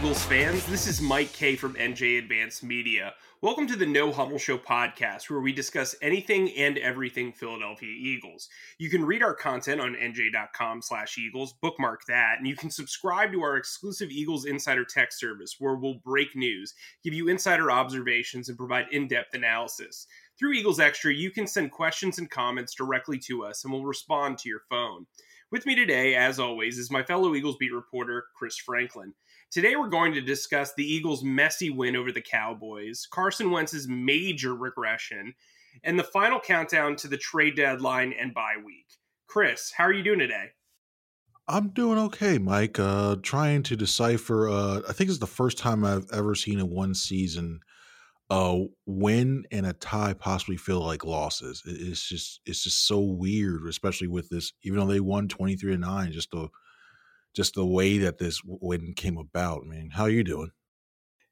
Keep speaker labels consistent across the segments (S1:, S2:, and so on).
S1: Eagles fans. This is Mike Kaye from NJ Advance Media. Welcome to the No Huddle Show podcast, where we discuss anything and everything Philadelphia Eagles. You can read our content on nj.com slash Eagles, bookmark that, and you can subscribe to our exclusive Eagles Insider Text service, where we'll break news, give you insider observations, and provide in-depth analysis. Through Eagles Extra, you can send questions and comments directly to us, and we'll respond to your phone. With me today, as always, is my fellow Eagles beat reporter, Chris Franklin. Today, we're going to discuss the Eagles' messy win over the Cowboys, Carson Wentz's major regression, and the final countdown to the trade deadline and bye week. Chris, how are you doing today?
S2: I'm doing okay, Mike. Uh, trying to decipher. Uh, I think it's the first time I've ever seen in one season a win and a tie possibly feel like losses. It's just it's just so weird, especially with this. Even though they won twenty three to nine, just the just the way that this win came about. I mean, how are you doing?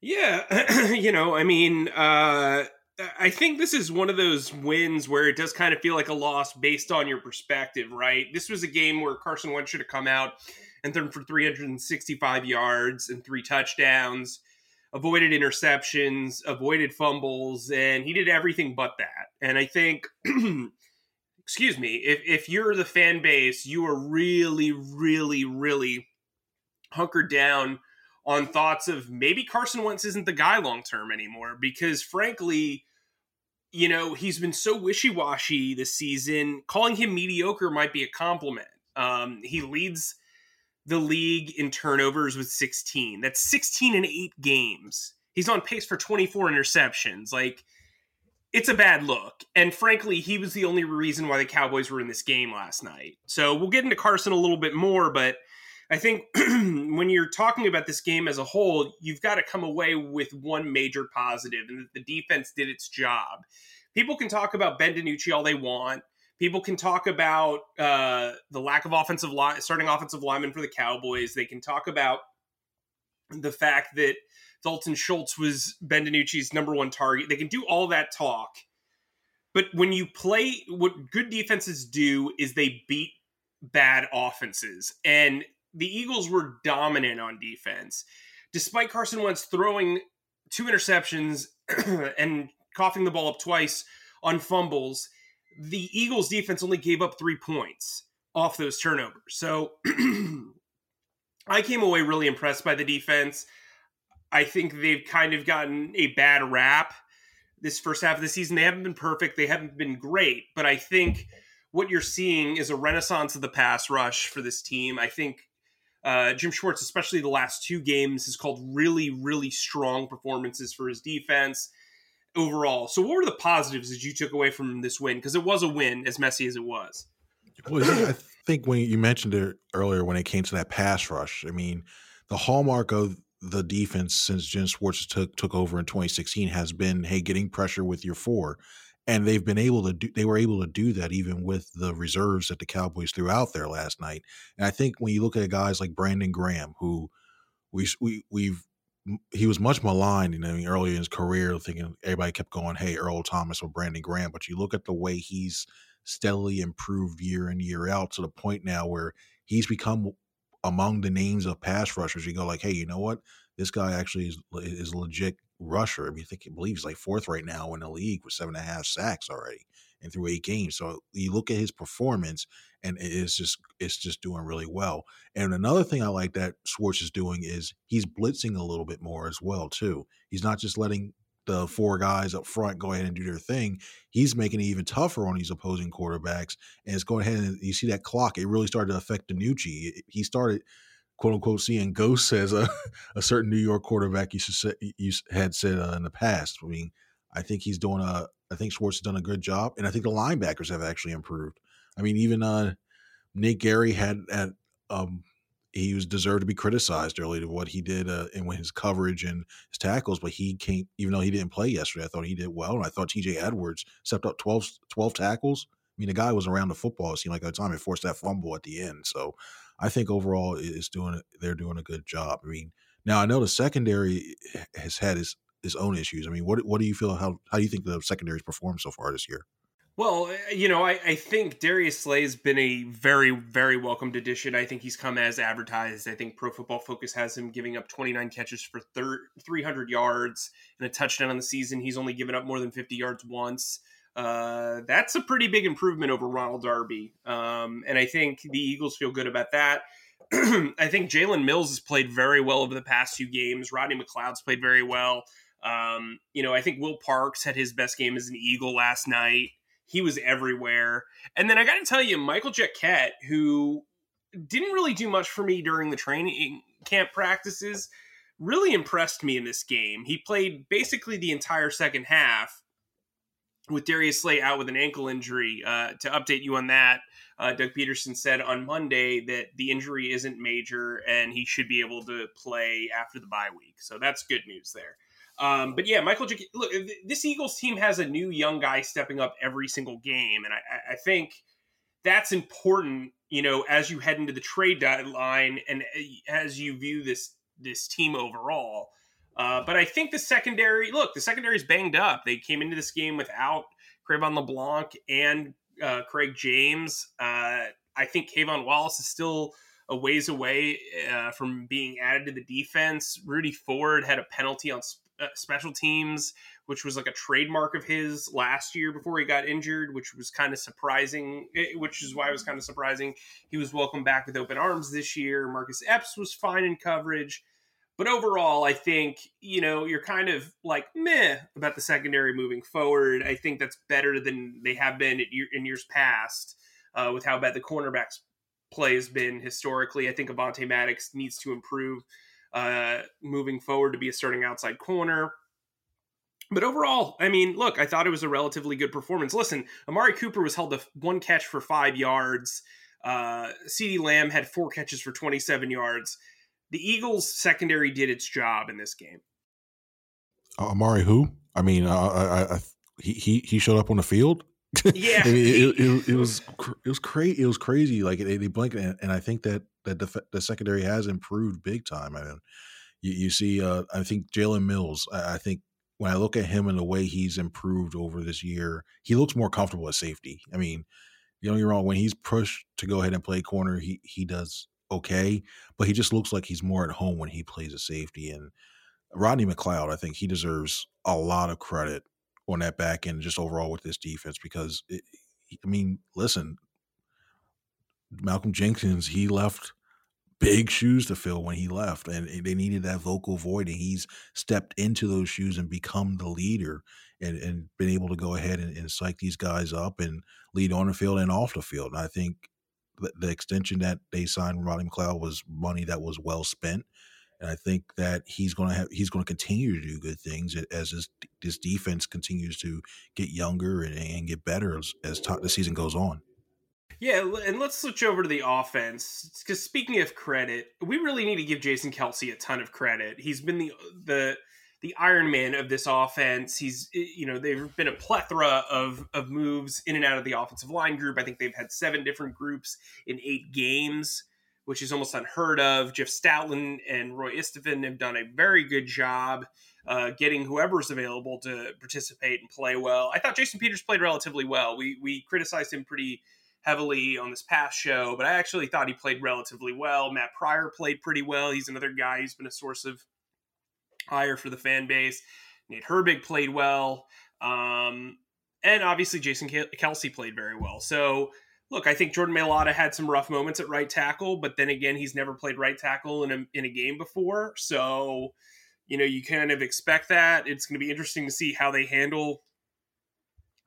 S1: Yeah, you know, I mean, uh, I think this is one of those wins where it does kind of feel like a loss based on your perspective, right? This was a game where Carson Wentz should have come out and thrown for 365 yards and three touchdowns, avoided interceptions, avoided fumbles, and he did everything but that. And I think excuse me, if, if you're the fan base, you are really, really, really hunkered down on thoughts of maybe Carson Wentz isn't the guy long term anymore because frankly, you know, he's been so wishy washy this season. Calling him mediocre might be a compliment. Um, he leads the league in turnovers with 16. That's 16 in eight games. He's on pace for 24 interceptions. Like, it's a bad look. And frankly, he was the only reason why the Cowboys were in this game last night. So we'll get into Carson a little bit more, but I think when you're talking about this game as a whole, you've got to come away with one major positive, and that the defense did its job. People can talk about Ben DiNucci all they want. People can talk about uh, the lack of offensive line, starting offensive linemen for the Cowboys. They can talk about the fact that Dalton Schultz was Ben DiNucci's number one target. They can do all that talk. But when you play, what good defenses do is they beat bad offenses. And the Eagles were dominant on defense. Despite Carson Wentz throwing two interceptions and coughing the ball up twice on fumbles, the Eagles defense only gave up three points off those turnovers. So I came away really impressed by the defense. I think they've kind of gotten a bad rap this first half of the season. They haven't been perfect, they haven't been great, but I think what you're seeing is a renaissance of the pass rush for this team. I think uh, Jim Schwartz, especially the last two games, has called really, really strong performances for his defense overall. So, what were the positives that you took away from this win? Because it was a win, as messy as it was.
S2: Well, I think when you mentioned it earlier, when it came to that pass rush, I mean, the hallmark of the defense since Jim Schwartz took took over in 2016 has been hey getting pressure with your four. And they've been able to do they were able to do that even with the reserves that the Cowboys threw out there last night. And I think when you look at guys like Brandon Graham who we we we've he was much maligned you know earlier in his career thinking everybody kept going hey Earl Thomas or Brandon Graham. But you look at the way he's steadily improved year in year out to the point now where he's become among the names of pass rushers, you go like, hey, you know what? This guy actually is is legit rusher. I mean, I think he believes like fourth right now in the league with seven and a half sacks already and through eight games. So you look at his performance, and it's just it's just doing really well. And another thing I like that Schwartz is doing is he's blitzing a little bit more as well too. He's not just letting the four guys up front go ahead and do their thing. He's making it even tougher on these opposing quarterbacks. And it's going ahead and you see that clock. It really started to affect DiNucci. He started quote unquote seeing ghosts as a, a certain New York quarterback you, say, you had said uh, in the past. I mean, I think he's doing a. I think Schwartz has done a good job, and I think the linebackers have actually improved. I mean, even uh, Nate Gerry had at um, he was deserved to be criticized early to what he did uh, and when his coverage and his tackles, but he came even though he didn't play yesterday. I thought he did well, and I thought T.J. Edwards stepped up 12, 12 tackles. I mean, the guy was around the football. It seemed like at the time and forced that fumble at the end. So I think overall it's doing they're doing a good job. I mean, now I know the secondary has had its its own issues. I mean, what what do you feel how how do you think the secondary's performed so far this year?
S1: Well, uh, you know, I, I think Darius Slay has been a very, very welcomed addition. I think he's come as advertised. I think Pro Football Focus has him giving up 29 catches for thir- 300 yards and a touchdown on the season. He's only given up more than 50 yards once. Uh, that's a pretty big improvement over Ronald Darby. Um, and I think the Eagles feel good about that. I think Jalen Mills has played very well over the past few games. Rodney McLeod's played very well. Um, you know, I think Will Parks had his best game as an Eagle last night. He was everywhere. And then I got to tell you, Michael Jacquet, who didn't really do much for me during the training camp practices, really impressed me in this game. He played basically the entire second half with Darius Slay out with an ankle injury. Uh, to update you on that, uh, Doug Pederson said on Monday that the injury isn't major and he should be able to play after the bye week. So that's good news there. Um, but yeah, Michael, look, this Eagles team has a new young guy stepping up every single game, and I, I think that's important. You know, as you head into the trade deadline and uh, as you view this this team overall. Uh, but I think the secondary, look, the secondary is banged up. They came into this game without Cre'Von LeBlanc and uh, Craig James. Uh, I think K'Von Wallace is still a ways away uh, from being added to the defense. Rudy Ford had a penalty on uh, special teams, which was like a trademark of his last year before he got injured, which was kind of surprising. Eh, which is why it was kind of surprising. He was welcomed back with open arms this year. Marcus Epps was fine in coverage. But overall, I think, you know, you're kind of like meh about the secondary moving forward. I think that's better than they have been in years past uh, with how bad the cornerbacks play has been historically. I think Avonte Maddox needs to improve uh, moving forward to be a starting outside corner. But overall, I mean, look, I thought it was a relatively good performance. Listen, Amari Cooper was held to one catch for five yards. Uh, CeeDee Lamb had four catches for 27 yards. The Eagles' secondary did its job in this game.
S2: Uh, Amari, who? I mean, uh, I, I, he he he showed up on the field.
S1: Yeah,
S2: it, it, it, it, was it was crazy. It was crazy. Like they, they blinked, and, and I think that that the, the secondary has improved big time. I mean, you, you see, uh, I think Jalen Mills. I, I, think when I look at him and the way he's improved over this year, he looks more comfortable at safety. I mean, you know, you're wrong. When he's pushed to go ahead and play corner, he he does okay, but he just looks like he's more at home when he plays a safety. And Rodney McLeod, I think he deserves a lot of credit on that back end, just overall with this defense, because it, I mean, listen, Malcolm Jenkins, he left big shoes to fill when he left, and they needed that vocal void, and he's stepped into those shoes and become the leader, and, and been able to go ahead and, and psych these guys up and lead on the field and off the field. And I think the, extension that they signed Rodney McLeod was money that was well spent. And I think that he's going to have he's going to continue to do good things as this this defense continues to get younger and, and get better as, as the season goes on.
S1: Yeah, and let's switch over to the offense because speaking of credit, we really need to give Jason Kelce a ton of credit. He's been the the the Iron Man of this offense. He's you know there've been a plethora of of moves in and out of the offensive line group. I think they've had seven different groups in eight games, which is almost unheard of. Jeff Stoutland and Roy Istvan have done a very good job. Uh, getting whoever's available to participate and play well. I thought Jason Peters played relatively well. We we criticized him pretty heavily on this past show, but I actually thought he played relatively well. Matt Pryor played pretty well. He's another guy who's been a source of ire for the fan base. Nate Herbig played well. Um, and obviously Jason Kelce played very well. So, look, I think Jordan Mailata had some rough moments at right tackle, but then again, he's never played right tackle in a, in a game before. So, you know, you kind of expect that. It's going to be interesting to see how they handle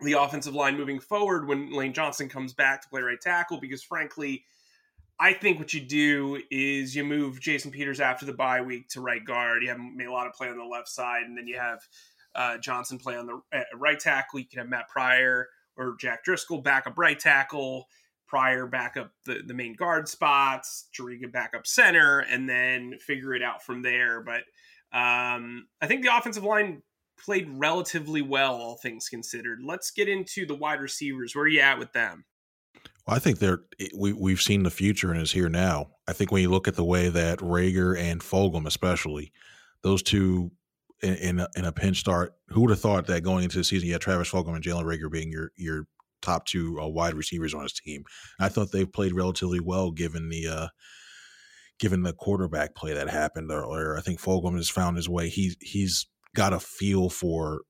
S1: the offensive line moving forward when Lane Johnson comes back to play right tackle because frankly, I think what you do is you move Jason Peters after the bye week to right guard. You have Mailata play on the left side, and then you have uh, Johnson play on the uh, right tackle. You can have Matt Pryor or Jack Driscoll back up right tackle, Pryor back up the, the main guard spots, Juriga back up center, and then figure it out from there. But um, I think the offensive line played relatively well, all things considered. Let's get into the wide receivers. Where are you at with them?
S2: Well, I think they're we we've seen the future and is here now. I think when you look at the way that Reagor and Fulgham, especially those two in in a, in a pinch start, who would have thought that going into the season, you had Travis Fulgham and Jalen Reagor being your your top two uh, wide receivers on his team. I thought they played relatively well given the uh, given the quarterback play that happened earlier. I think Fulgham has found his way. He's he's got a feel for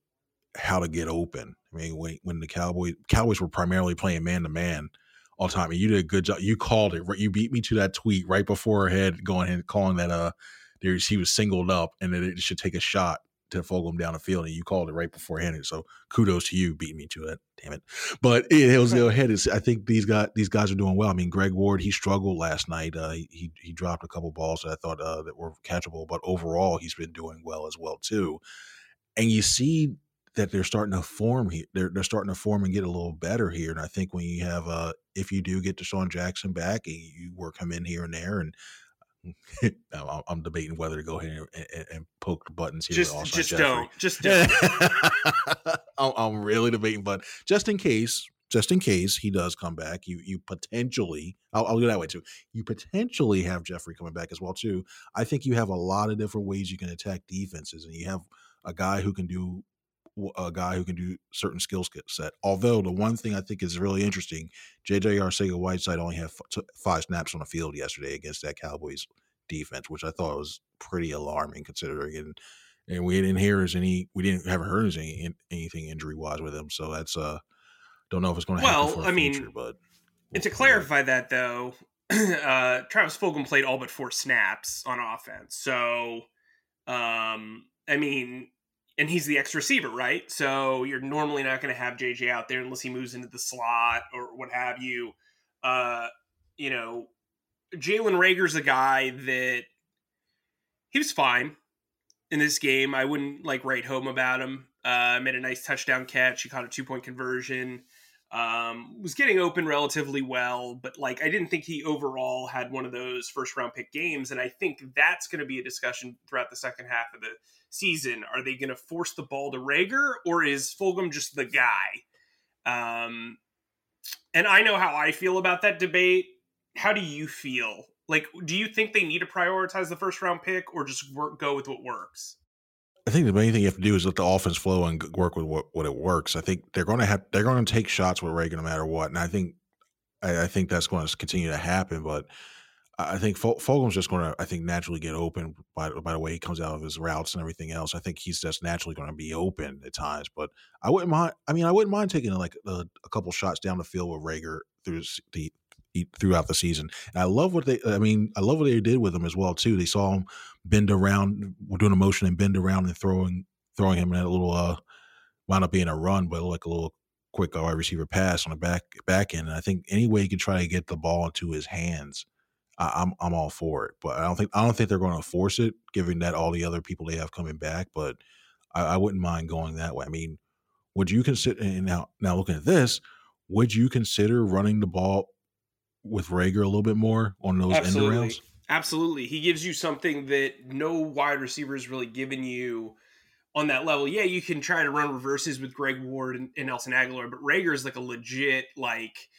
S2: how to get open. I mean, when, when the Cowboys Cowboys were primarily playing man to man all time, and you did a good job. You called it. You beat me to that tweet right before head going and calling that uh, there's he was singled up and that it should take a shot to Fulgham down the field, and you called it right beforehand. So kudos to you beating me to it. Damn it! But it, it was ahead. I think these guys these guys are doing well. I mean, Greg Ward he struggled last night. Uh, he he dropped a couple balls that I thought uh, that were catchable, but overall he's been doing well as well too. And you see that they're starting to form here. They're they're starting to form and get a little better here. And I think when you have uh if you do get DeSean Jackson back and you work him in here and there and I'm debating whether to go ahead and, and, and poke the buttons here.
S1: Just, just don't. Just don't.
S2: I'm really debating, but just in case, just in case he does come back, you you potentially, I'll, I'll go that way too. You potentially have Jeffery coming back as well too. I think you have a lot of different ways you can attack defenses, and you have a guy who can do a guy who can do certain skill set. Although the one thing I think is really interesting, JJ Arcega Whiteside only had f- five snaps on the field yesterday against that Cowboys defense, which I thought was pretty alarming considering. And and we didn't hear as any, we didn't haven't heard any anything injury wise with him. So that's uh, don't know if it's going to happen. Well, I mean, future, but
S1: we'll and to clarify that though, uh, Travis Fulgham played all but four snaps on offense. So, um, I mean, and he's the X receiver, right? So you're normally not going to have JJ out there unless he moves into the slot or what have you. Uh, you know, Jalen Reagor's a guy that he was fine in this game. I wouldn't like write home about him. Uh, made a nice touchdown catch. He caught a two point conversion. Um, was getting open relatively well, but like I didn't think he overall had one of those first round pick games, and I think that's going to be a discussion throughout the second half of the season. Are they going to force the ball to Reagor or is Fulgham just the guy? Um, and I know how I feel about that debate. How do you feel? Like, do you think they need to prioritize the first round pick, or just work, go with what works?
S2: I think the main thing you have to do is let the offense flow and work with what, what it works. I think they're going to have they're going to take shots with Reagor no matter what, and I think I, I think that's going to continue to happen. But I think Fulgham's just going to I think naturally get open by by the way he comes out of his routes and everything else. I think he's just naturally going to be open at times. But I wouldn't mind. I mean, I wouldn't mind taking like a, a couple shots down the field with Reagor through the throughout the season. And I love what they. I mean, I love what they did with him as well too. They saw him bend around, doing a motion and bend around and throwing throwing him in a little uh wound up being a run, but like a little quick wide receiver pass on the back back end. And I think any way you can try to get the ball into his hands, I, am I'm, I'm all for it. But I don't think I don't think they're going to force it, given that all the other people they have coming back. But I, I wouldn't mind going that way. I mean, would you consider? And now now looking at this, would you consider running the ball with Reagor a little bit more on those Absolutely. end arounds?
S1: Absolutely. He gives you something that no wide receiver is really given you on that level. Yeah, you can try to run reverses with Greg Ward and, and Nelson Agholor, but Reagor is like a legit, like,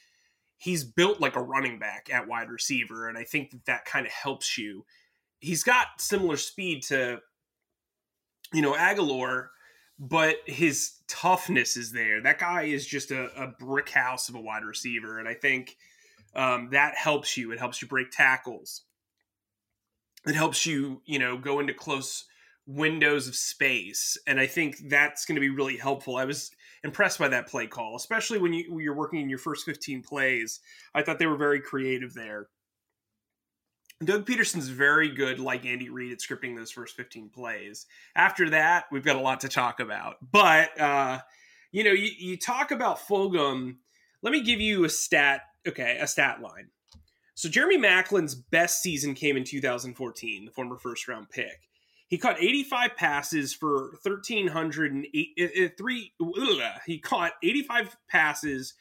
S1: he's built like a running back at wide receiver. And I think that that kind of helps you. He's got similar speed to, you know, Agholor, but his toughness is there. That guy is just a, a brick house of a wide receiver. And I think – um, that helps you. It helps you break tackles. It helps you, you know, go into close windows of space, and I think that's going to be really helpful. I was impressed by that play call, especially when you you're working in your first 15 plays. I thought they were very creative there. Doug Pederson's very good, like Andy Reid, at scripting those first 15 plays. After that, we've got a lot to talk about. But, uh, you know, you, you talk about Fulgham. Let me give you a stat okay, a stat line. So Jeremy Maclin's best season came in 2014, the former first round pick. He caught 85 passes for 1308 uh, uh, three he caught 85 passes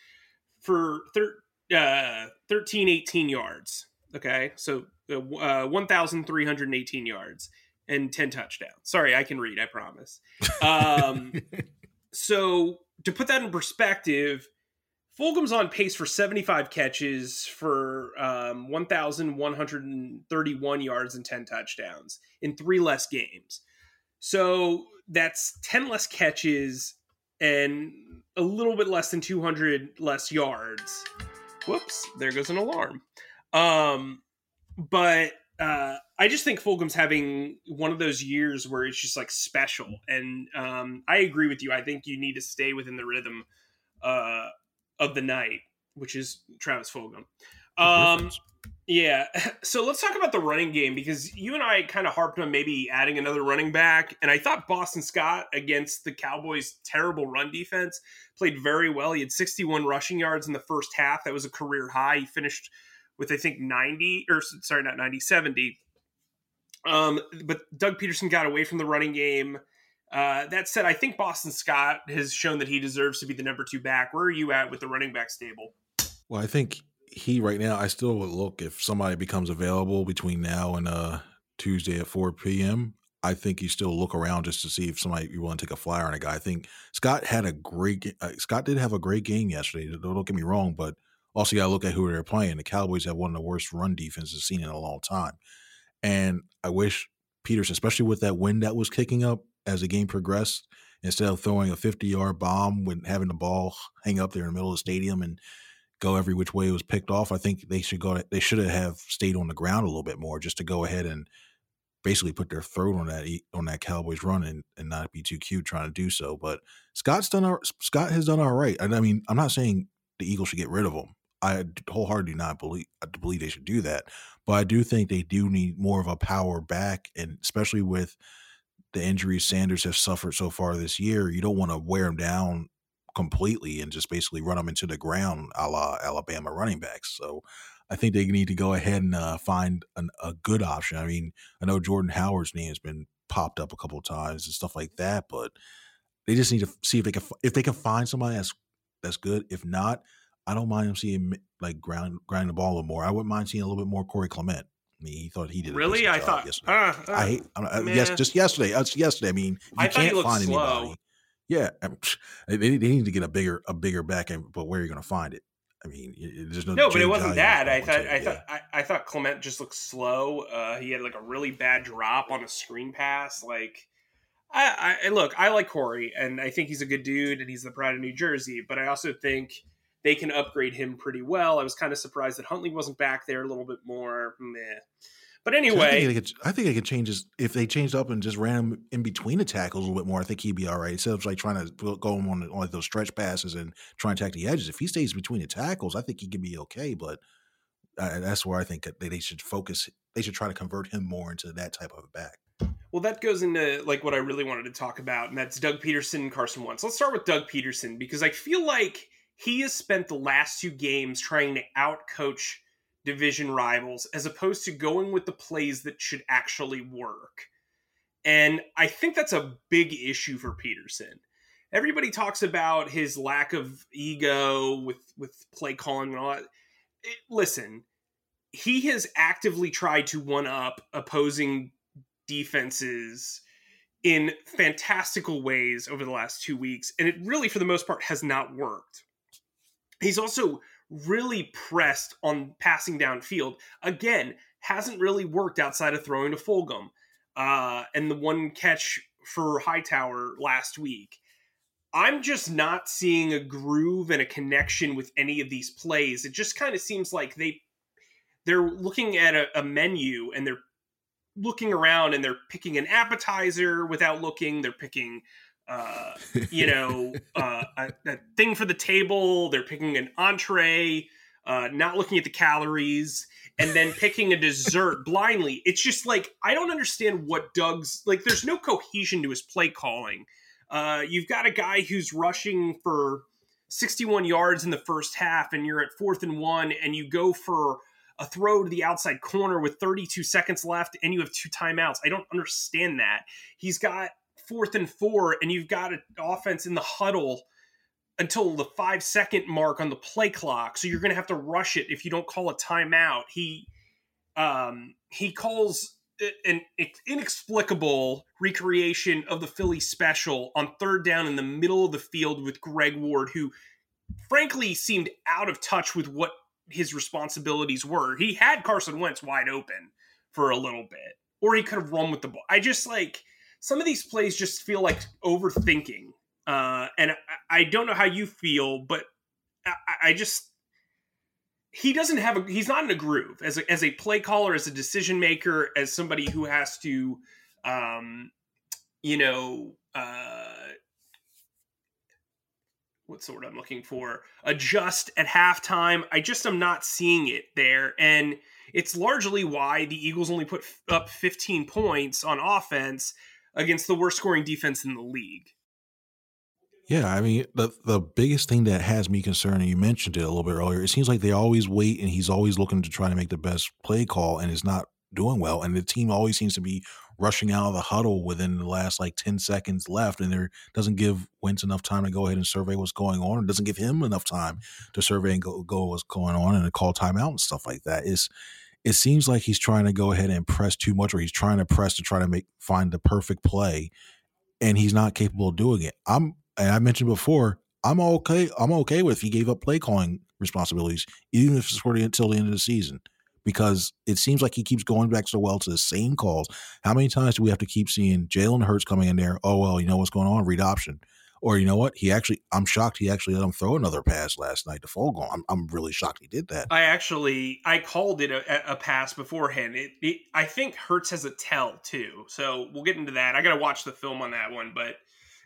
S1: for thir, uh 1318 yards. Okay? So uh, uh 1318 yards and 10 touchdowns. Sorry, I can read, I promise. Um so to put that in perspective, Fulgham's on pace for 75 catches for um, 1,131 yards and 10 touchdowns in three less games. So that's 10 less catches and a little bit less than 200 less yards. Whoops, there goes an alarm. Um, but uh, I just think Fulgham's having one of those years where it's just like special. And um, I agree with you. I think you need to stay within the rhythm uh, of the night, which is Travis Fulgham. Um, yeah. So let's talk about the running game because you and I kind of harped on maybe adding another running back. And I thought Boston Scott against the Cowboys' terrible run defense played very well. He had 61 rushing yards in the first half. That was a career high. He finished with, I think, 90 or sorry, not 90, 70. Um, but Doug Pederson got away from the running game. Uh, that said, I think Boston Scott has shown that he deserves to be the number two back. Where are you at with the running back stable?
S2: Well, I think he right now, I still would look if somebody becomes available between now and uh, Tuesday at 4 p.m. I think you still look around just to see if somebody you want to take a flyer on a guy. I think Scott had a great uh, Scott did have a great game yesterday. Don't get me wrong, but also you got to look at who they're playing. The Cowboys have one of the worst run defenses seen in a long time, and I wish Pederson, especially with that wind that was kicking up as the game progressed, instead of throwing a 50 yard bomb when having the ball hang up there in the middle of the stadium and go every which way it was picked off. I think they should go. They should have stayed on the ground a little bit more, just to go ahead and basically put their throat on that on that Cowboys run and, and not be too cute trying to do so. But Scott's done. Our, Scott has done all right. I mean, I'm not saying the Eagles should get rid of him. I wholeheartedly not believe believe they should do that, but I do think they do need more of a power back, and especially with the injuries Sanders has suffered so far this year, you don't want to wear him down completely and just basically run them into the ground a la Alabama running backs. So I think they need to go ahead and uh, find an, a good option. I mean, I know Jordan Howard's name has been popped up a couple of times and stuff like that, but they just need to see if they can if they can find somebody that's that's good. If not, I don't mind them seeing like ground grinding the ball a little more. I wouldn't mind seeing a little bit more Corey Clement. I mean, he thought he did.
S1: Really, I thought.
S2: Yesterday. Uh, uh, I hate. Uh, yes, just yesterday. Uh, yesterday. I mean, you
S1: I
S2: can't find
S1: slow.
S2: anybody. Yeah, they, they need to get a bigger a bigger back end, but where are you going to find it? I mean, there's no.
S1: No, but it wasn't that. I thought. I thought. I, I, thought Clement just looked slow. Uh, he had like a really bad drop on a screen pass. Like, I, I look. I like Corey, and I think he's a good dude, and he's the pride of New Jersey. But I also think they can upgrade him pretty well. I was kind of surprised that Huntley wasn't back there a little bit more. Meh. But anyway,
S2: I think, they could, I think they could change his if they changed up and just ran him in between the tackles a little bit more. I think he'd be all right instead of like trying to go on, on like those stretch passes and trying to attack the edges. If he stays between the tackles, I think he could be okay. But uh, that's where I think they, they should focus. They should try to convert him more into that type of a back.
S1: Well, that goes into like what I really wanted to talk about, and that's Doug Pederson and Carson Wentz. Let's start with Doug Pederson because I feel like he has spent the last two games trying to outcoach division rivals as opposed to going with the plays that should actually work. And I think that's a big issue for Pederson. Everybody talks about his lack of ego with with play calling and all that. It, listen, he has actively tried to one up opposing defenses in fantastical ways over the last 2 weeks and it really for the most part has not worked. He's also really pressed on passing downfield. Again, hasn't really worked outside of throwing to Fulgham. Uh, and the one catch for Hightower last week. I'm just not seeing a groove and a connection with any of these plays. It just kind of seems like they they're looking at a, a menu and they're looking around and they're picking an appetizer without looking. They're picking uh, you know, uh, a, a, thing for the table. They're picking an entree, uh, not looking at the calories, and then picking a dessert blindly. It's just like I don't understand what Doug's like. There's no cohesion to his play calling. Uh, you've got a guy who's rushing for 61 yards in the first half, and you're at fourth and one, and you go for a throw to the outside corner with 32 seconds left, and you have two timeouts. I don't understand that. He's got fourth and four and you've got an offense in the huddle until the five second mark on the play clock. So you're going to have to rush it if you don't call a timeout. He um, he calls an inexplicable recreation of the Philly special on third down in the middle of the field with Greg Ward, who frankly seemed out of touch with what his responsibilities were. He had Carson Wentz wide open for a little bit, or he could have run with the ball. I just like some of these plays just feel like overthinking. Uh, and I, I don't know how you feel, but I, I just he doesn't have a he's not in a groove as a, as a play caller as a decision maker as somebody who has to um you know uh what's the word i'm looking for adjust at halftime i just am not seeing it there and it's largely why the eagles only put up 15 points on offense against the worst scoring defense in the league
S2: yeah, I mean the the biggest thing that has me concerned, and you mentioned it a little bit earlier, it seems like they always wait and he's always looking to try to make the best play call and is not doing well. And the team always seems to be rushing out of the huddle within the last like 10 seconds left. And there doesn't give Wentz enough time to go ahead and survey what's going on. It doesn't give him enough time to survey and go, go what's going on and to call timeout and stuff like that. It's it seems like he's trying to go ahead and press too much or he's trying to press to try to make find the perfect play and he's not capable of doing it. I'm and I mentioned before, I'm okay. I'm okay with he gave up play calling responsibilities, even if it's for until the end of the season, because it seems like he keeps going back so well to the same calls. How many times do we have to keep seeing Jalen Hurts coming in there? Oh well, you know what's going on? Read option. Or you know what? He actually, I'm shocked he actually let him throw another pass last night to Fulgham. I'm, I'm really shocked he did that.
S1: I actually, I called it a, a pass beforehand. It, it, I think Hurts has a tell too. So we'll get into that. I got to watch the film on that one, but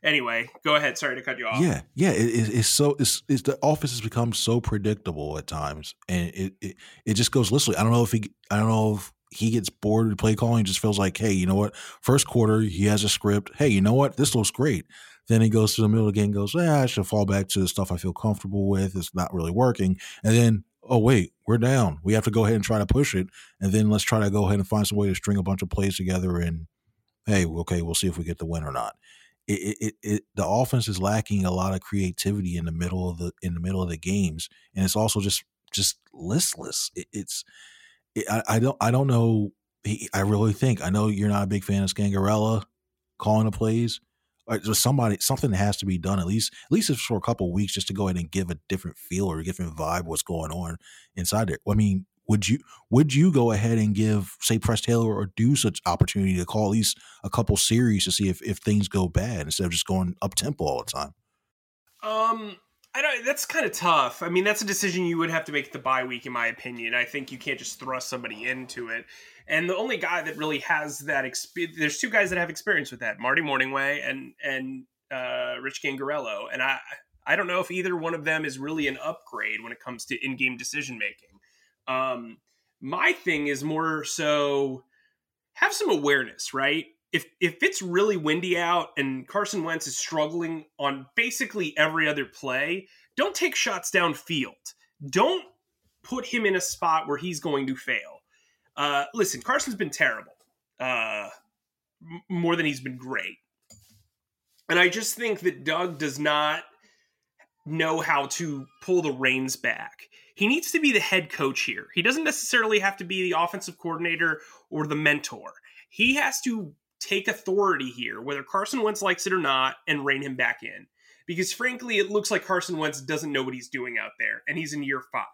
S1: anyway, go ahead. Sorry to cut you off.
S2: Yeah, yeah. It, it's so it's, it's the office has become so predictable at times, and it it, it just goes literally. I don't know if he I don't know if he gets bored with play calling. Just feels like, hey, you know what? First quarter, he has a script. Hey, you know what? This looks great. Then he goes to the middle of the game, goes, yeah, I should fall back to the stuff I feel comfortable with. It's not really working. And then, oh wait, we're down. We have to go ahead and try to push it. And then let's try to go ahead and find some way to string a bunch of plays together. And hey, okay, we'll see if we get the win or not it, it, it, the offense is lacking a lot of creativity in the middle of the in the middle of the games, and it's also just just listless. It, it's I, I, don't I don't know. I really think I know you're not a big fan of Scangarello calling the plays. There's somebody something has to be done at least at least for a couple weeks just to go ahead and give a different feel or a different vibe what's going on inside there. I mean, would you would you go ahead and give say Press Taylor or do such opportunity to call at least a couple series to see if, if things go bad instead of just going up tempo all the time?
S1: Um, I don't. That's kind of tough. I mean, that's a decision you would have to make the bye week, in my opinion. I think you can't just thrust somebody into it. And the only guy that really has that experience, there's two guys that have experience with that: Marty Mornhinweg and and uh, Rich Scangarello. And I I don't know if either one of them is really an upgrade when it comes to in-game decision making. Um, my thing is more so have some awareness, right? If if it's really windy out and Carson Wentz is struggling on basically every other play, don't take shots downfield. Don't put him in a spot where he's going to fail. Uh, listen, Carson's been terrible, uh, m- more than he's been great, and I just think that Doug does not know how to pull the reins back he needs to be the head coach here. He doesn't necessarily have to be the offensive coordinator or the mentor. He has to take authority here, whether Carson Wentz likes it or not, and rein him back in. Because frankly, it looks like Carson Wentz doesn't know what he's doing out there, and he's in year five.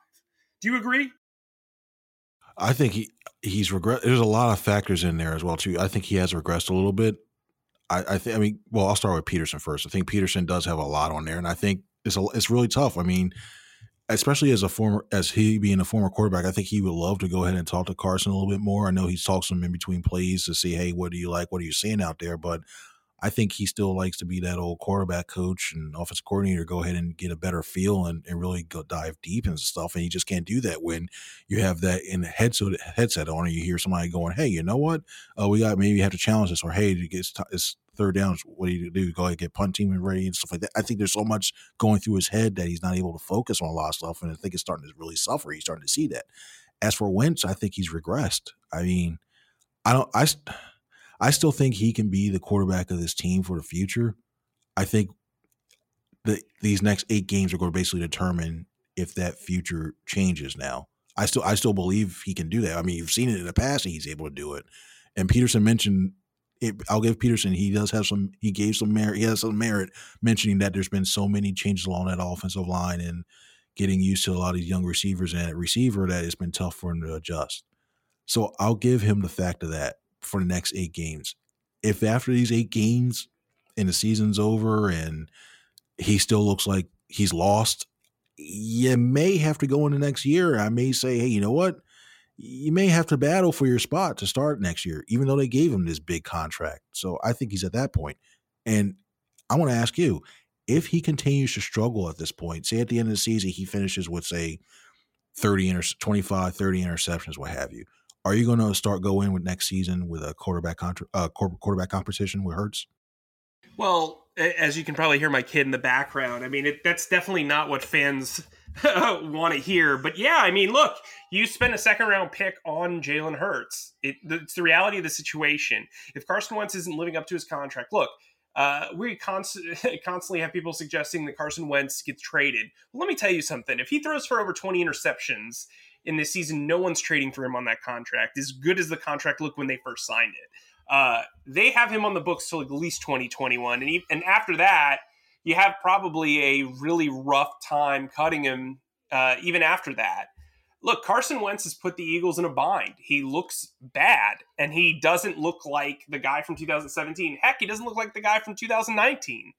S1: Do you agree?
S2: I think he he's regret. There's a lot of factors in there as well too. I think he has regressed a little bit. I, I think. I mean, well, I'll start with Pederson first. I think Pederson does have a lot on there, and I think it's a, it's really tough. I mean, especially as a former as he being a former quarterback, I think he would love to go ahead and talk to Carson a little bit more. I know he's talks to him in between plays to see, hey, what do you like? What are you seeing out there? But I think he still likes to be that old quarterback coach and offensive coordinator, go ahead and get a better feel and, and really go dive deep into stuff. And you just can't do that when you have that in the headset headset on, and you hear somebody going, "Hey, you know what? Uh, we got maybe you have to challenge this," or "Hey, it's, t- it's third downs. What do you do? Go ahead and get punt team ready and stuff like that. I think there's so much going through his head that he's not able to focus on a lot of stuff, and I think it's starting to really suffer. He's starting to see that. As for Wentz, I think he's regressed. I mean, I don't. I I still think he can be the quarterback of this team for the future. I think that these next eight games are going to basically determine if that future changes. Now, I still I still believe he can do that. I mean, you've seen it in the past; he's able to do it. And Pederson mentioned it, I'll give Pederson He does have some. He gave some merit. He has some merit mentioning that there's been so many changes along that offensive line and getting used to a lot of these young receivers and receiver that it's been tough for him to adjust. So I'll give him the fact of that for the next eight games. If after these eight games and the season's over and he still looks like he's lost. You may have to go in the next year. I may say, hey, you know what? You may have to battle for your spot to start next year, even though they gave him this big contract. So I think he's at that point. And I want to ask you if he continues to struggle at this point, say at the end of the season, he finishes with, say, 30 inter- 25 30 interceptions what have you are you going to start going with next season with a quarterback contra- uh, quarterback competition with Hurts?
S1: Well, as you can probably hear my kid in the background, I mean it, that's definitely not what fans want to hear. But yeah, I mean, look, you spent a second round pick on Jalen Hurts. It, it's the reality of the situation. If Carson Wentz isn't living up to his contract, look, uh, we const- constantly have people suggesting that Carson Wentz gets traded. Well, let me tell you something. If he throws for over 20 interceptions in this season, no one's trading for him on that contract. As good as the contract looked when they first signed it. Uh, they have him on the books till at least 2021. And, he, and after that, you have probably a really rough time cutting him uh, even after that look, Carson Wentz has put the Eagles in a bind. He looks bad, and he doesn't look like the guy from 2017. Heck, he doesn't look like the guy from 2019.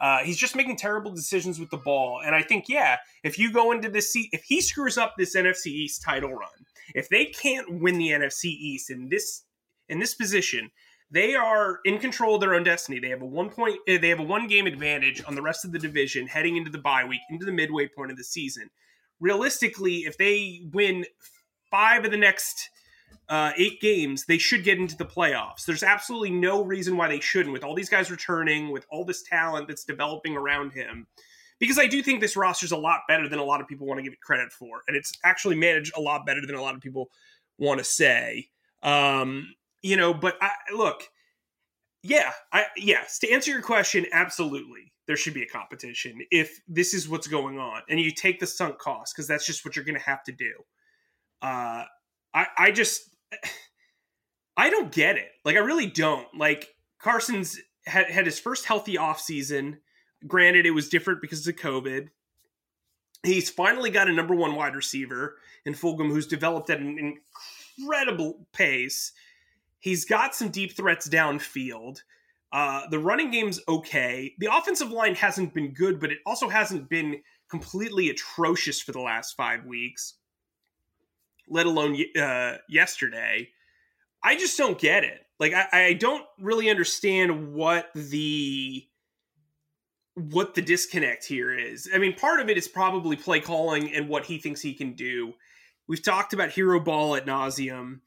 S1: Uh, he's just making terrible decisions with the ball. And I think, yeah, if you go into this if he screws up this NFC East title run, if they can't win the NFC East in this in this position, they are in control of their own destiny. They have a one point, they have a one game advantage on the rest of the division heading into the bye week, into the midway point of the season realistically, if they win five of the next uh, eight games, they should get into the playoffs. There's absolutely no reason why they shouldn't, with all these guys returning, with all this talent that's developing around him. Because I do think this roster's a lot better than a lot of people want to give it credit for, and it's actually managed a lot better than a lot of people want to say. Um, you know, but I, look, yeah, I yes. To answer your question, absolutely there should be a competition if this is what's going on and you take the sunk cost because that's just what you're going to have to do uh i i just i don't get it. Like i really don't. Like carson's had, had his first healthy off season. Granted it was different because of covid. He's finally got a number one wide receiver in fulgham who's developed at an incredible pace. He's got some deep threats downfield. Uh, the running game's okay. The offensive line hasn't been good, but it also hasn't been completely atrocious for the last five weeks, let alone uh, yesterday. I just don't get it. Like, I, I don't really understand what the what the disconnect here is. I mean, part of it is probably play calling and what he thinks he can do. We've talked about hero ball at nauseum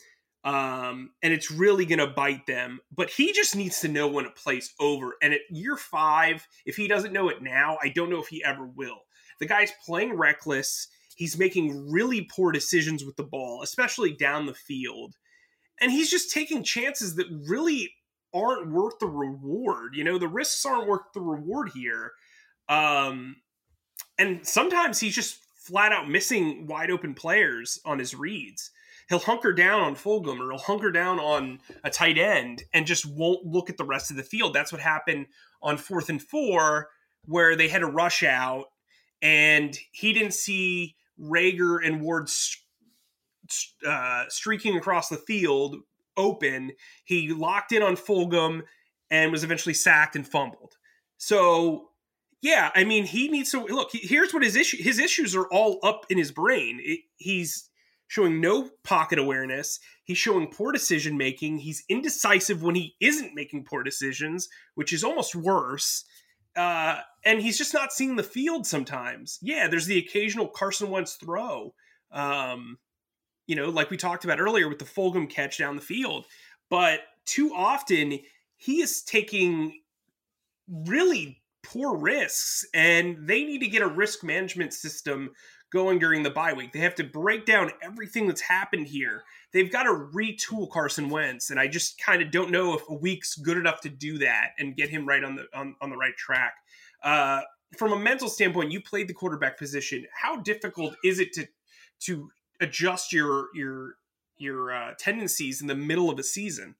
S1: um, and it's really going to bite them. But he just needs to know when a play's over. And at year five, if he doesn't know it now, I don't know if he ever will. The guy's playing reckless. He's making really poor decisions with the ball, especially down the field. And he's just taking chances that really aren't worth the reward. You know, the risks aren't worth the reward here. Um, and sometimes he's just flat out missing wide open players on his reads he'll hunker down on Fulgham or he'll hunker down on a tight end and just won't look at the rest of the field. That's what happened on fourth and four, where they had a rush out and he didn't see Reagor and Ward uh, streaking across the field open. He locked in on Fulgham and was eventually sacked and fumbled. So yeah, I mean, he needs to look. Here's what his issue. His issues are all up in his brain. It, he's showing no pocket awareness. He's showing poor decision making. He's indecisive when he isn't making poor decisions, which is almost worse. Uh, and he's just not seeing the field sometimes. Yeah, there's the occasional Carson Wentz throw, um, you know, like we talked about earlier with the Fulgham catch down the field. But too often, he is taking really poor risks, and they need to get a risk management system going during the bye week. They have to break down everything that's happened here. They've got to retool Carson Wentz, and I just kind of don't know if a week's good enough to do that and get him right on the on, on the right track. Uh, from a mental standpoint, you played the quarterback position. How difficult is it to to adjust your your your uh, tendencies in the middle of a season?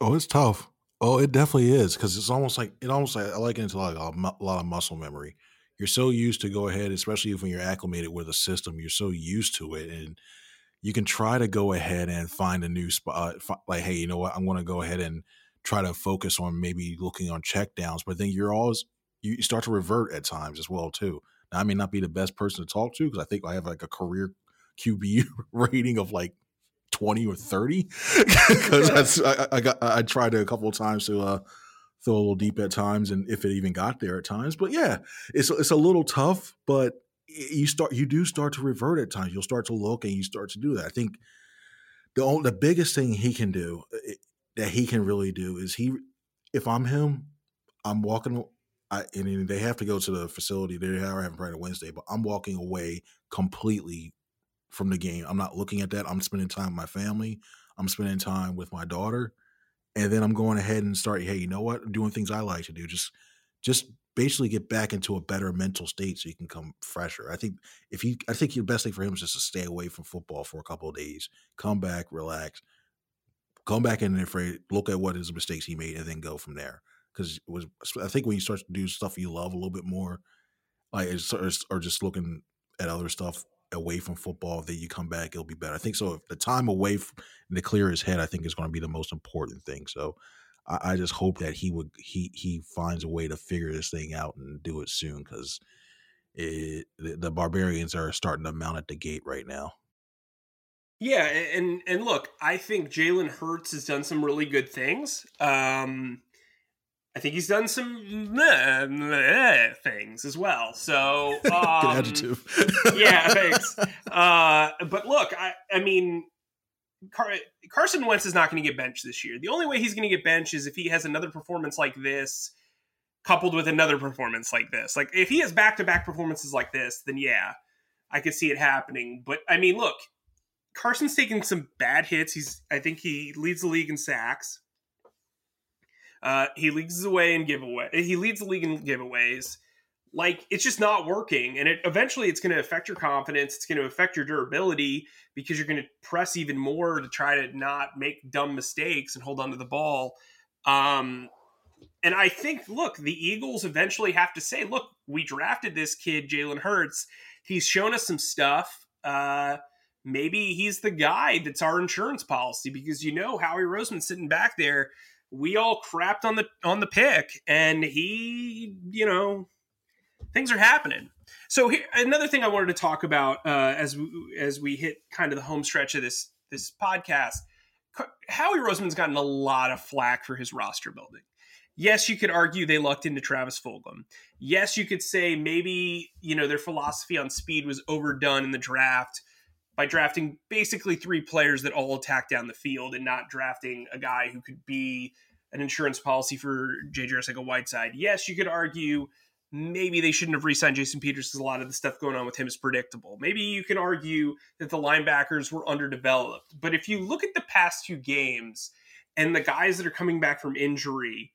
S2: Oh, it's tough. Oh, it definitely is because it's almost like it almost like I like it into like a, a lot of muscle memory you're so used to go ahead, especially when you're acclimated with a system, you're so used to it. And you can try to go ahead and find a new spot. Like, hey, you know what? I'm going to go ahead and try to focus on maybe looking on check downs. But then you're always, you start to revert at times as well too. Now, I may not be the best person to talk to because I think I have like a career QB rating of like 20 or 30 because I, I, got I tried a couple of times to uh, throw a little deep at times and if it even got there at times but yeah it's it's a little tough but you start you do start to revert at times you'll start to look and you start to do that I think the the biggest thing he can do eh, that he can really do is he if I'm him I'm walking I, and they have to go to the facility. They are having practice Wednesday, but I'm walking away completely from the game. I'm not looking at that. I'm spending time with my family. I'm spending time with my daughter, and then I'm going ahead and start. Hey, you know what? I'm doing things I like to do. Just, just basically get back into a better mental state so you can come fresher. I think if he, I think the best thing for him is just to stay away from football for a couple of days, come back, relax, come back in there, afraid, look at what his mistakes he made, and then go from there. Because was, I think when you start to do stuff you love a little bit more, like or just looking at other stuff away from football, then you come back, it'll be better. I think so. If the time away from, to clear his head, I think is going to be the most important thing. So I, I, just hope that he would he he finds a way to figure this thing out and do it soon because the, the barbarians are starting to mount at the gate right now.
S1: Yeah, and and look, I think Jalen Hurts has done some really good things. Um, I think he's done some things as well. So, um, adjective. yeah, thanks. Uh, but look, I, I mean, Car- Carson Wentz is not going to get benched this year. The only way he's going to get benched is if he has another performance like this, coupled with another performance like this. Like if he has back to back performances like this, then yeah, I could see it happening. But I mean, look, Carson's taking some bad hits. He's, I think he leads the league in sacks. Uh, he leads the way in giveaway. He leads the league in giveaways. Like it's just not working, and it eventually it's going to affect your confidence. It's going to affect your durability because you're going to press even more to try to not make dumb mistakes and hold on to the ball. Um, and I think, look, the Eagles eventually have to say, look, we drafted this kid, Jalen Hurts. He's shown us some stuff. Uh, maybe he's the guy that's our insurance policy because you know Howie Roseman sitting back there we all crapped on the on the pick, and he, you know, things are happening. So here, another thing I wanted to talk about uh, as as we hit kind of the home stretch of this this podcast, Howie Roseman's gotten a lot of flack for his roster building. Yes, you could argue they lucked into Travis Fulgham. Yes, you could say maybe you know their philosophy on speed was overdone in the draft by drafting basically three players that all attack down the field and not drafting a guy who could be an insurance policy for JJ Arcega Whiteside. Yes, you could argue maybe they shouldn't have re-signed Jason Peters because a lot of the stuff going on with him is predictable. Maybe you can argue that the linebackers were underdeveloped. But if you look at the past two games and the guys that are coming back from injury,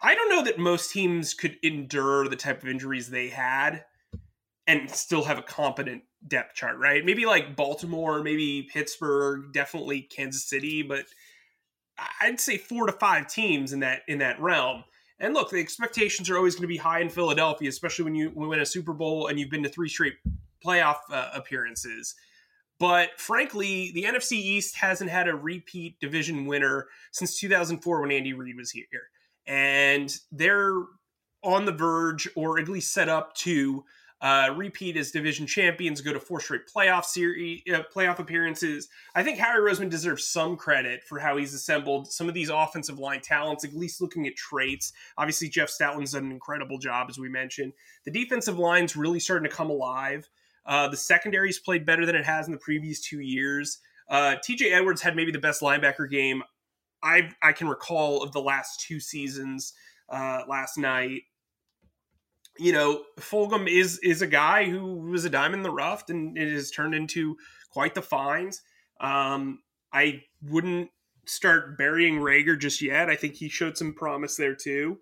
S1: I don't know that most teams could endure the type of injuries they had and still have a competent depth chart, right? Maybe like Baltimore, maybe Pittsburgh, definitely Kansas City, but I'd say four to five teams in that in that realm. And look, the expectations are always going to be high in Philadelphia, especially when you win a Super Bowl and you've been to three straight playoff uh, appearances. But frankly, the NFC East hasn't had a repeat division winner since 2004 when Andy Reid was here. And they're on the verge, or at least set up to uh, repeat as division champions, go to four straight playoff series, uh, playoff appearances. I think Howie Roseman deserves some credit for how he's assembled some of these offensive line talents, at least looking at traits. Obviously, Jeff Stoutland's done an incredible job, as we mentioned. The defensive line's really starting to come alive. Uh, the secondary's played better than it has in the previous two years. Uh, TJ Edwards had maybe the best linebacker game I I can recall of the last two seasons. Uh, last night, you know, Fulgham is is a guy who was a diamond in the rough and it has turned into quite the finds. Um, I wouldn't start burying Reagor just yet. I think he showed some promise there too.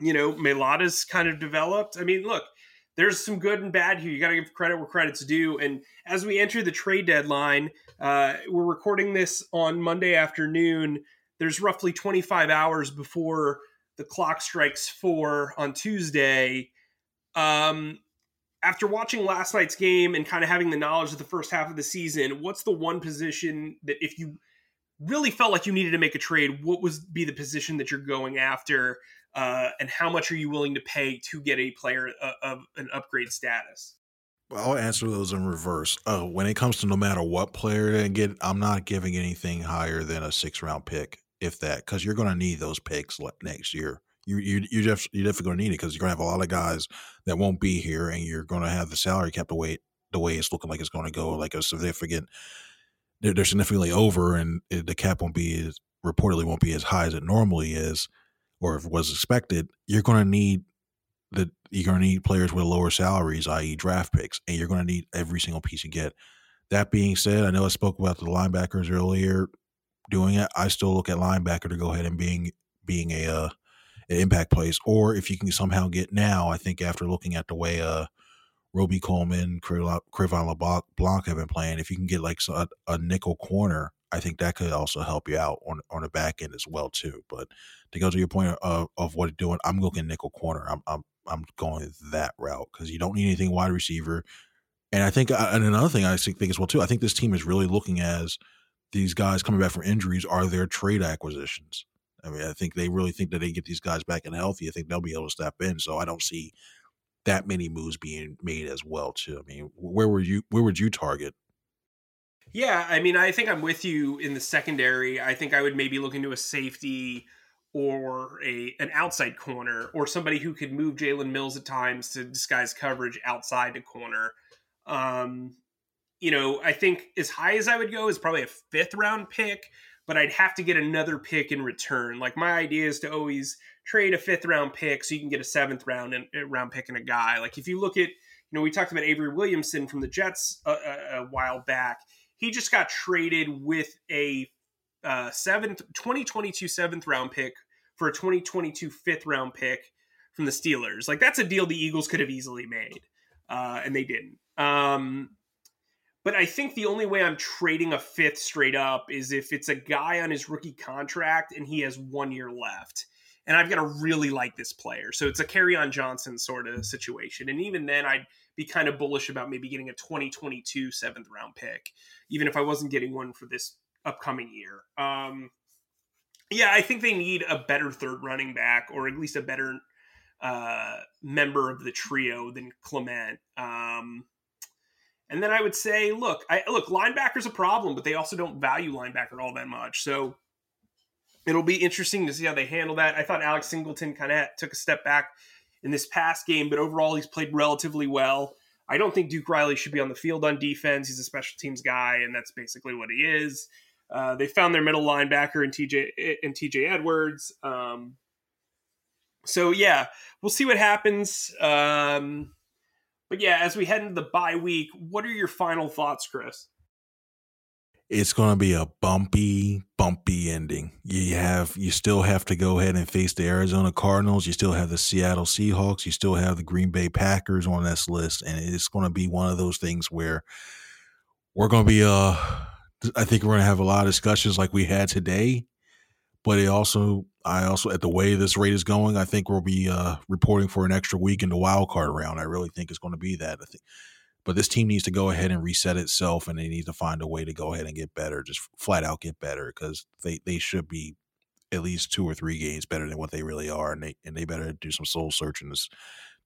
S1: You know, Mailata's kind of developed. I mean, look, there's some good and bad here. You got to give credit where credit's due. And as we enter the trade deadline, uh, we're recording this on Monday afternoon. There's roughly 25 hours before the clock strikes four on Tuesday. Um, after watching last night's game and kind of having the knowledge of the first half of the season, what's the one position that if you really felt like you needed to make a trade, what would be the position that you're going after uh, and how much are you willing to pay to get a player uh, of an upgrade status?
S2: I'll answer those in reverse. Uh, when it comes to no matter what player to get, I'm not giving anything higher than a six round pick, if that, because you're going to need those picks next year. You you you just you're definitely going to need it because you're going to have a lot of guys that won't be here, and you're going to have the salary cap the way the way it's looking like it's going to go, like a significant. They're, they're significantly over, and the cap won't be as reportedly won't be as high as it normally is, or if was expected. You're going to need that you're going to need players with lower salaries, i.e., draft picks, and you're going to need every single piece you get. That being said, I know I spoke about the linebackers earlier doing it. I still look at linebacker to go ahead and being being a uh, an impact place, or if you can somehow get now, I think after looking at the way uh Robey-Coleman, Cre'Von LeBlanc have been playing, if you can get like a, a nickel corner, I think that could also help you out on on the back end as well too. But to go to your point of, of what doing, I'm looking nickel corner. I'm I'm I'm going that route because you don't need anything wide receiver. And I think, uh, and another thing I think as well too, I think this team is really looking as these guys coming back from injuries are their trade acquisitions. I mean, I think they really think that they get these guys back and healthy. I think they'll be able to step in. So I don't see that many moves being made as well too. I mean, where would you where would you target?
S1: Yeah, I mean, I think I'm with you in the secondary. I think I would maybe look into a safety or a an outside corner or somebody who could move Jalen Mills at times to disguise coverage outside the corner. Um, you know, I think as high as I would go is probably a fifth round pick, but I'd have to get another pick in return. Like my idea is to always trade a fifth round pick so you can get a seventh round and round pick and a guy. Like if you look at, you know, we talked about Avery Williamson from the Jets a, a, a while back. He just got traded with a uh, seventh 2022 seventh round pick for a 2022 fifth round pick from the Steelers. Like that's a deal the Eagles could have easily made, uh, and they didn't. Um, but I think the only way I'm trading a fifth straight up is if it's a guy on his rookie contract and he has one year left. And I've got to really like this player. So it's a Kerryon Johnson sort of situation. And even then, I'd be kind of bullish about maybe getting a 2022 seventh round pick, even if I wasn't getting one for this upcoming year. Um, yeah, I think they need a better third running back, or at least a better uh, member of the trio than Clement. Um, and then I would say, look, I, look, linebacker's a problem, but they also don't value linebacker all that much. So it'll be interesting to see how they handle that. I thought Alex Singleton kind of took a step back in this past game, but overall he's played relatively well. I don't think Duke Riley should be on the field on defense. He's a special teams guy, and that's basically what he is. Uh, they found their middle linebacker in TJ in TJ Edwards. Um, so yeah, we'll see what happens. Um, but yeah, as we head into the bye week, what are your final thoughts, Chris?
S2: It's going to be a bumpy, bumpy ending. You have, you still have to go ahead and face the Arizona Cardinals. You still have the Seattle Seahawks. You still have the Green Bay Packers on this list, and it's going to be one of those things where we're going to be uh I think we're going to have a lot of discussions like we had today. But it also, I also, at the way this rate is going, I think we'll be uh, reporting for an extra week in the wild card round. I really think it's going to be that. I think, but this team needs to go ahead and reset itself, and they need to find a way to go ahead and get better, just flat out get better, because they they should be at least two or three games better than what they really are, and they and they better do some soul searching this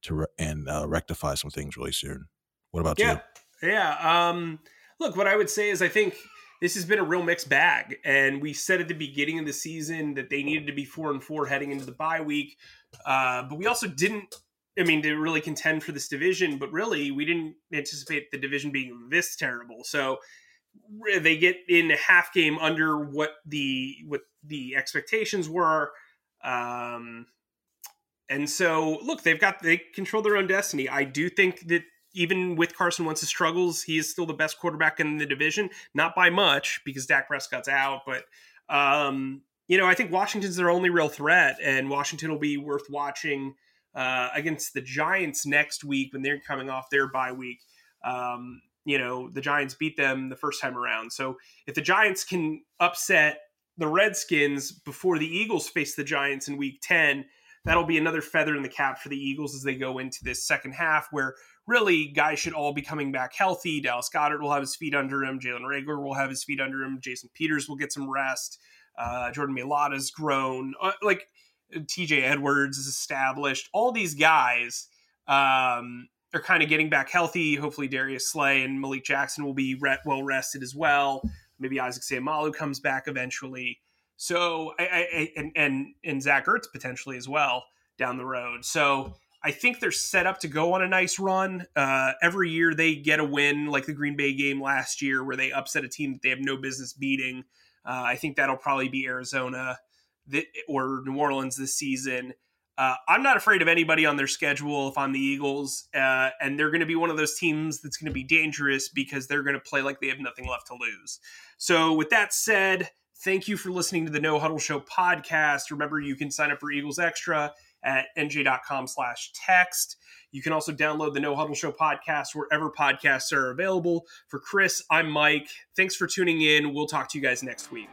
S2: to and uh, rectify some things really soon. What about
S1: yeah. you? Yeah. Um, look, what I would say is I think this has been a real mixed bag. And we said at the beginning of the season that they needed to be four and four heading into the bye week. Uh, but we also didn't, I mean, to really contend for this division, but really we didn't anticipate the division being this terrible. So they get in a half game under what the what the expectations were. Um, and so look, they've got they control their own destiny. I do think that even with Carson Wentz's struggles, he is still the best quarterback in the division. Not by much because Dak Prescott's out, but um, you know I think Washington's their only real threat, and Washington will be worth watching uh, against the Giants next week when they're coming off their bye week. Um, you know the Giants beat them the first time around, so if the Giants can upset the Redskins before the Eagles face the Giants in Week Ten that'll be another feather in the cap for the Eagles as they go into this second half, where really guys should all be coming back healthy. Dallas Goedert will have his feet under him. Jalen Reagor will have his feet under him. Jason Peters will get some rest. Uh, Jordan Mailata's grown. Uh, like TJ Edwards is established. All these guys um, are kind of getting back healthy. Hopefully, Darius Slay and Malik Jackson will be re- well rested as well. Maybe Isaac Seumalo comes back eventually. So, I, I, and and and Zach Ertz potentially as well down the road. So, I think they're set up to go on a nice run. Uh, every year they get a win, like the Green Bay game last year, where they upset a team that they have no business beating. Uh, I think that'll probably be Arizona or New Orleans this season. Uh, I'm not afraid of anybody on their schedule if I'm the Eagles, uh, and they're going to be one of those teams that's going to be dangerous because they're going to play like they have nothing left to lose. So, with that said, thank you for listening to the No Huddle Show podcast. Remember, you can sign up for Eagles Extra at nj.com slash text. You can also download the No Huddle Show podcast wherever podcasts are available. For Chris, I'm Mike. Thanks for tuning in. We'll talk to you guys next week.